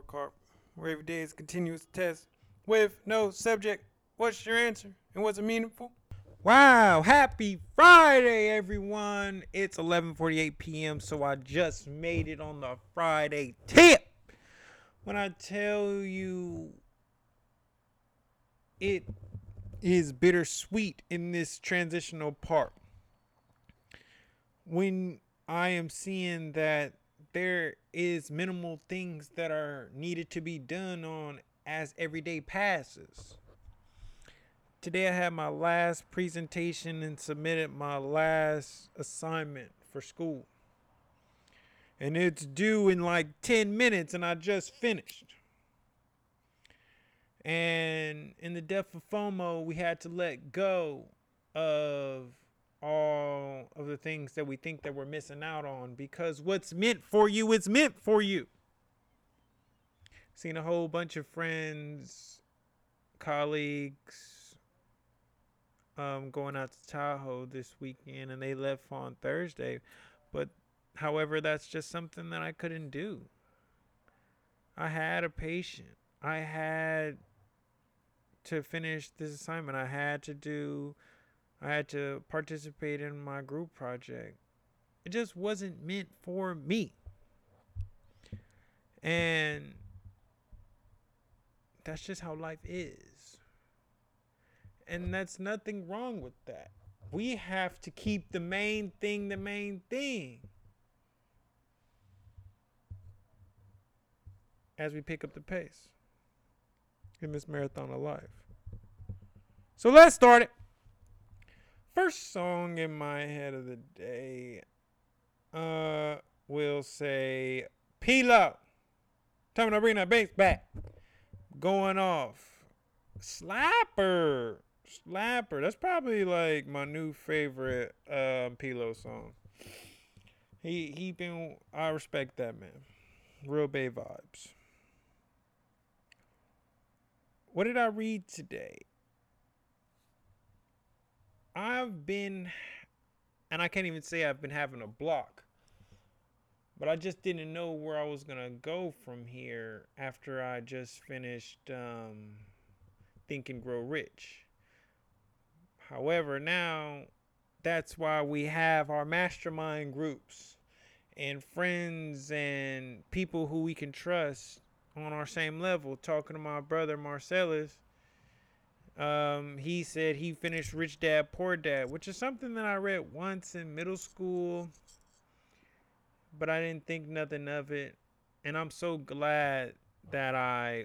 scorecard, where every day is continuous test with no subject. What's your answer? And was it meaningful? Wow, happy Friday, everyone. It's 11:48 p.m., so I just made it on the Friday tip. When I tell you it is bittersweet in this transitional part. When I am seeing that there is minimal things that are needed to be done on as every day passes. Today I had my last presentation and submitted my last assignment for school. And it's due in like 10 minutes and I just finished. And in the depth of FOMO, we had to let go of all of the things that we think that we're missing out on because what's meant for you is meant for you. Seen a whole bunch of friends, colleagues, um, going out to Tahoe this weekend, and they left on Thursday. But however, that's just something that I couldn't do. I had a patient. I had to finish this assignment. I had to do I had to participate in my group project. It just wasn't meant for me. And that's just how life is. And that's nothing wrong with that. We have to keep the main thing the main thing. As we pick up the pace in this marathon of life. So let's start it. First song in my head of the day, uh, will say P-Lo. Tell me to bring that bass back. Going off. Slapper. Slapper. That's probably like my new favorite um, P-Lo song. He he been I respect that man. Real Bay vibes. What did I read today? I've been, and I can't even say I've been having a block, but I just didn't know where I was gonna go from here after I just finished um, Think and Grow Rich. However, now that's why we have our mastermind groups and friends and people who we can trust on our same level. Talking to my brother Marcellus um, he said he finished Rich Dad Poor Dad, which is something that I read once in middle school, but I didn't think nothing of it. And I'm so glad that I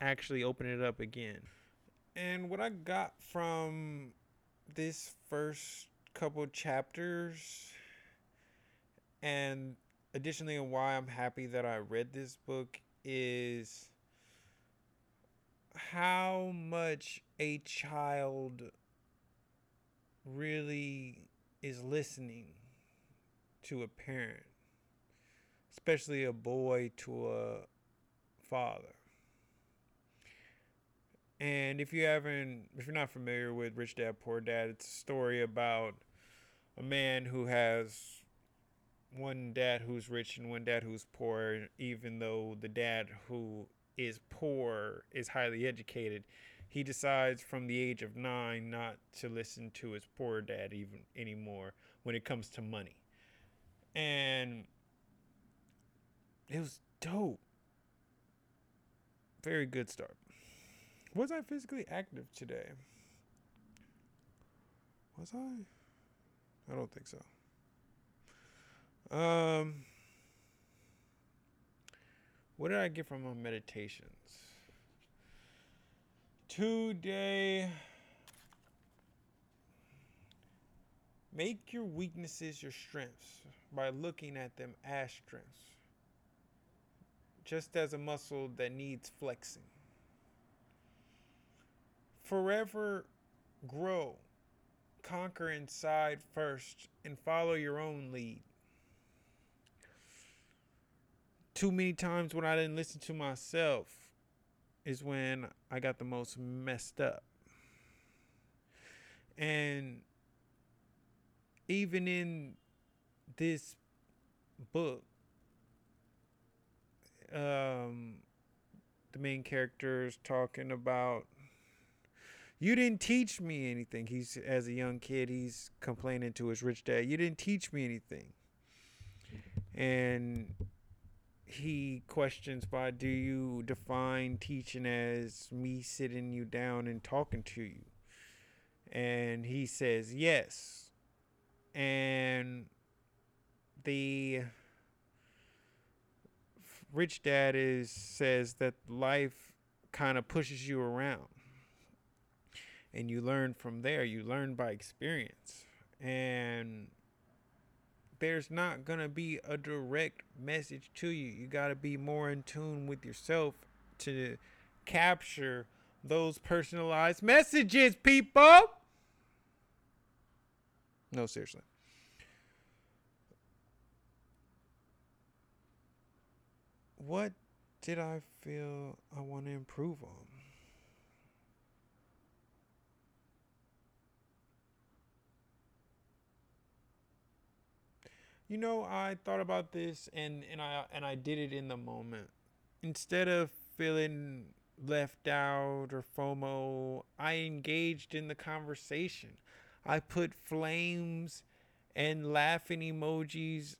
actually opened it up again. And what I got from this first couple chapters, and additionally, why I'm happy that I read this book is how much a child really is listening to a parent, especially a boy to a father. And if you haven't, if you're not familiar with Rich Dad Poor Dad, it's a story about a man who has one dad who's rich and one dad who's poor, even though the dad who is poor, is highly educated, he decides from the age of nine not to listen to his poor dad even anymore when it comes to money. And it was dope. Very good start. Was I physically active today? Was I? I don't think so. Um what did I get from my meditations? Today, make your weaknesses your strengths by looking at them as strengths, just as a muscle that needs flexing. Forever grow, conquer inside first, and follow your own lead too many times when I didn't listen to myself is when I got the most messed up. And even in this book, um, the main character is talking about you didn't teach me anything. He's as a young kid, he's complaining to his rich dad, "You didn't teach me anything." And he questions by do you define teaching as me sitting you down and talking to you? And he says, "Yes." And the rich dad is says that life kind of pushes you around and you learn from there you learn by experience and there's not going to be a direct message to you. You got to be more in tune with yourself to capture those personalized messages people. No seriously. What did I feel I want to improve on? You know, I thought about this and, and I and I did it in the moment. Instead of feeling left out or FOMO, I engaged in the conversation. I put flames and laughing emojis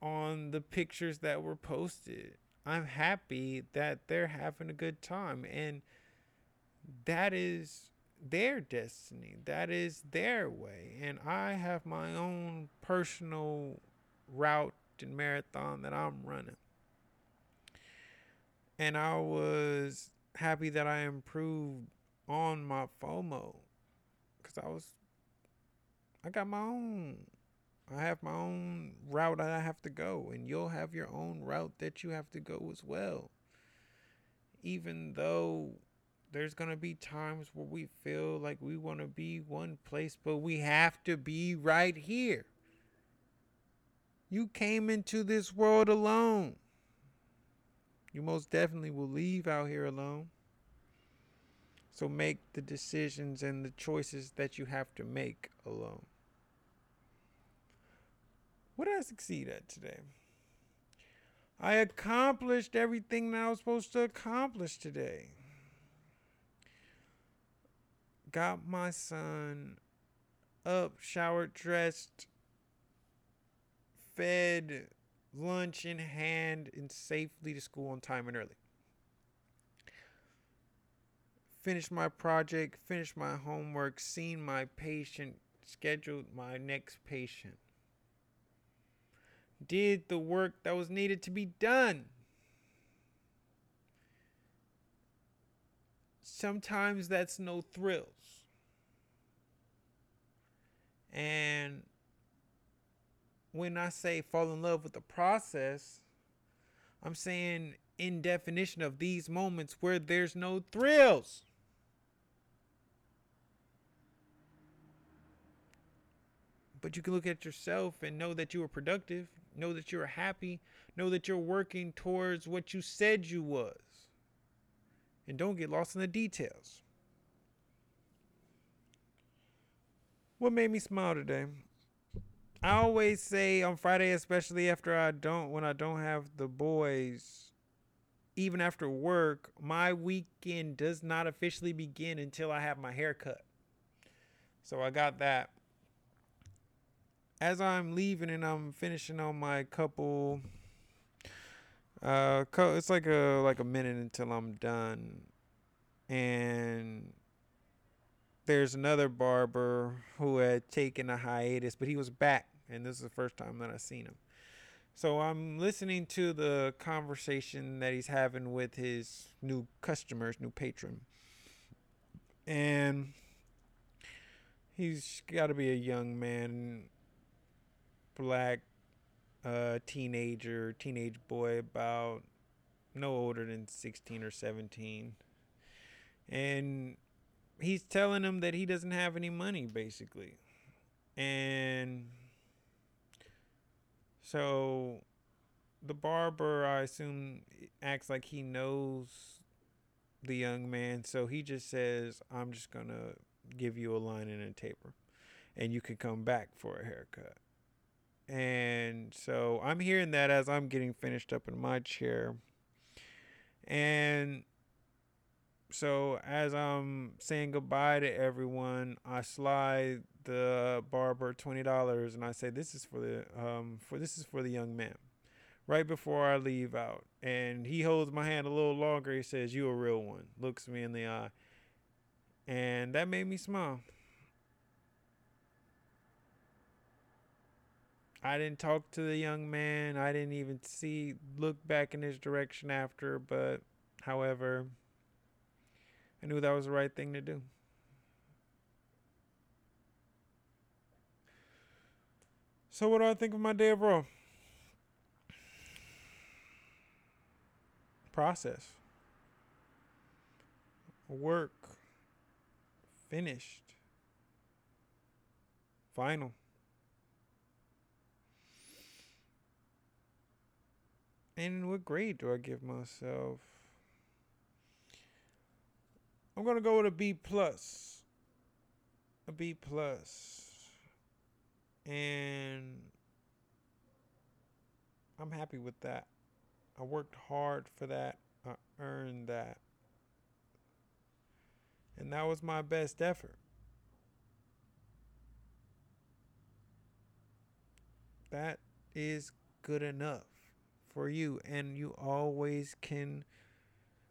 on the pictures that were posted. I'm happy that they're having a good time. And that is their destiny, that is their way. And I have my own personal route and marathon that I'm running. And I was happy that I improved on my FOMO because I was, I got my own I have my own route I have to go, and you'll have your own route that you have to go as well. Even though there's going to be times where we feel like we want to be one place, but we have to be right here. You came into this world alone. You most definitely will leave out here alone. So make the decisions and the choices that you have to make alone. What did I succeed at today? I accomplished everything that I was supposed to accomplish today. Got my son up, showered, dressed, fed, lunch in hand, and safely to school on time and early. Finished my project, finished my homework, seen my patient, scheduled my next patient did the work that was needed to be done. Sometimes that's no thrills. And when I say fall in love with the process, I'm saying in definition of these moments where there's no thrills. But you can look at yourself and know that you were productive Know that you're happy. Know that you're working towards what you said you was. And don't get lost in the details. What made me smile today? I always say on Friday, especially after I don't, when I don't have the boys, even after work, my weekend does not officially begin until I have my hair cut. So I got that as I'm leaving and I'm finishing on my couple uh it's like a like a minute until I'm done and there's another barber who had taken a hiatus but he was back and this is the first time that I've seen him so I'm listening to the conversation that he's having with his new customers new patron and he's got to be a young man black uh, teenager, teenage boy, about no older than 16 or 17. And he's telling him that he doesn't have any money, basically. And so the barber, I assume, acts like he knows the young man. So he just says, I'm just to give you a line and a taper. And you can come back for a haircut. And so I'm hearing that as I'm getting finished up in my chair. And so as I'm saying goodbye to everyone, I slide the barber twenty dollars and I say this is for the um for this is for the young man. Right before I leave out. And he holds my hand a little longer. He says, You a real one. Looks me in the eye. And that made me smile. I didn't talk to the young man. I didn't even see look back in his direction after, but however, I knew that was the right thing to do. So what do I think of my day overall? Process. Work. Finished. Final. And what grade do I give myself? I'm gonna go with a B plus. A B plus. And I'm happy with that. I worked hard for that. I earned that. And that was my best effort. That is good enough for you. And you always can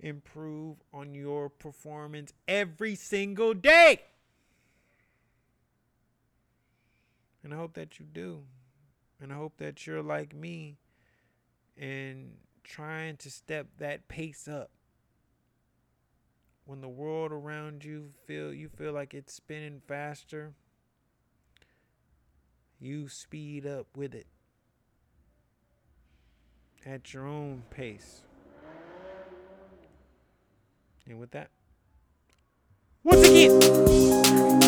improve on your performance every single day. And I hope that you do. And I hope that you're like me and trying to step that pace up. When the world around you feel you feel like it's spinning faster, you speed up with it at your own pace. And with that, once again.